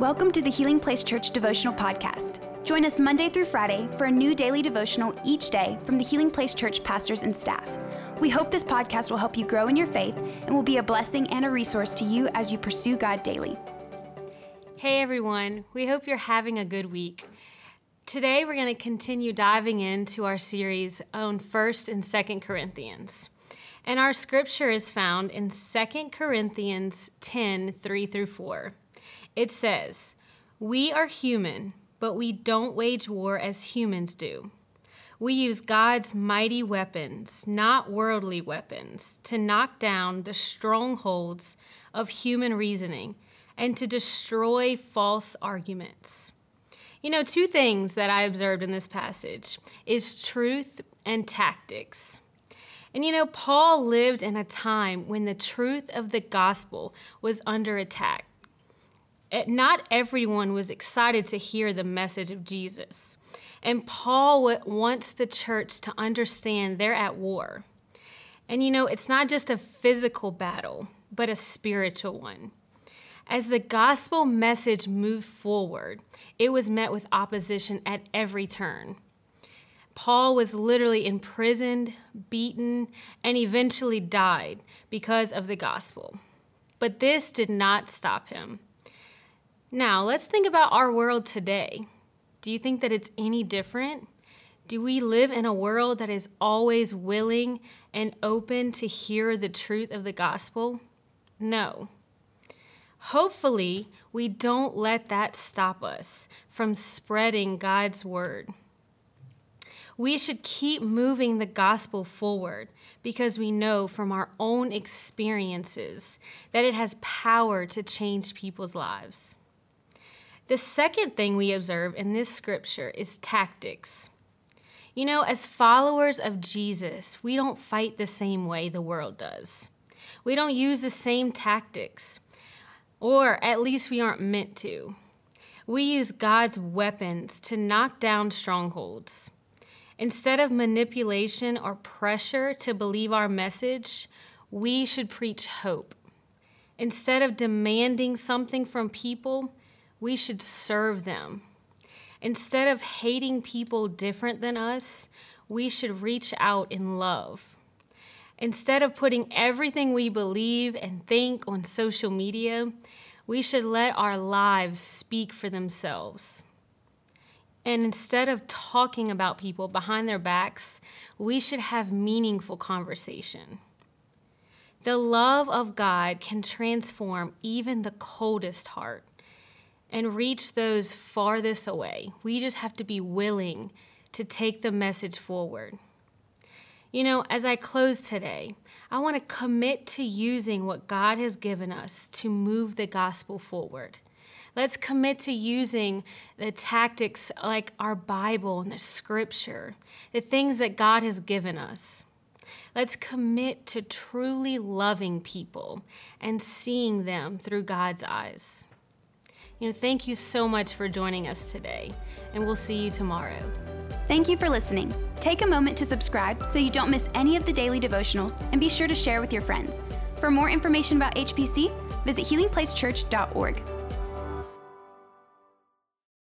Welcome to the Healing Place Church Devotional Podcast. Join us Monday through Friday for a new daily devotional each day from the Healing Place Church pastors and staff. We hope this podcast will help you grow in your faith and will be a blessing and a resource to you as you pursue God daily. Hey everyone, we hope you're having a good week. Today we're going to continue diving into our series on 1st and 2nd Corinthians. And our scripture is found in 2 Corinthians 10 3 through 4. It says, We are human, but we don't wage war as humans do. We use God's mighty weapons, not worldly weapons, to knock down the strongholds of human reasoning and to destroy false arguments. You know, two things that I observed in this passage is truth and tactics. And you know, Paul lived in a time when the truth of the gospel was under attack. Not everyone was excited to hear the message of Jesus. And Paul wants the church to understand they're at war. And you know, it's not just a physical battle, but a spiritual one. As the gospel message moved forward, it was met with opposition at every turn. Paul was literally imprisoned, beaten, and eventually died because of the gospel. But this did not stop him. Now, let's think about our world today. Do you think that it's any different? Do we live in a world that is always willing and open to hear the truth of the gospel? No. Hopefully, we don't let that stop us from spreading God's word. We should keep moving the gospel forward because we know from our own experiences that it has power to change people's lives. The second thing we observe in this scripture is tactics. You know, as followers of Jesus, we don't fight the same way the world does. We don't use the same tactics, or at least we aren't meant to. We use God's weapons to knock down strongholds. Instead of manipulation or pressure to believe our message, we should preach hope. Instead of demanding something from people, we should serve them. Instead of hating people different than us, we should reach out in love. Instead of putting everything we believe and think on social media, we should let our lives speak for themselves. And instead of talking about people behind their backs, we should have meaningful conversation. The love of God can transform even the coldest heart and reach those farthest away. We just have to be willing to take the message forward. You know, as I close today, I want to commit to using what God has given us to move the gospel forward. Let's commit to using the tactics like our Bible and the scripture, the things that God has given us. Let's commit to truly loving people and seeing them through God's eyes. You know, thank you so much for joining us today, and we'll see you tomorrow. Thank you for listening. Take a moment to subscribe so you don't miss any of the daily devotionals and be sure to share with your friends. For more information about HPC, visit healingplacechurch.org.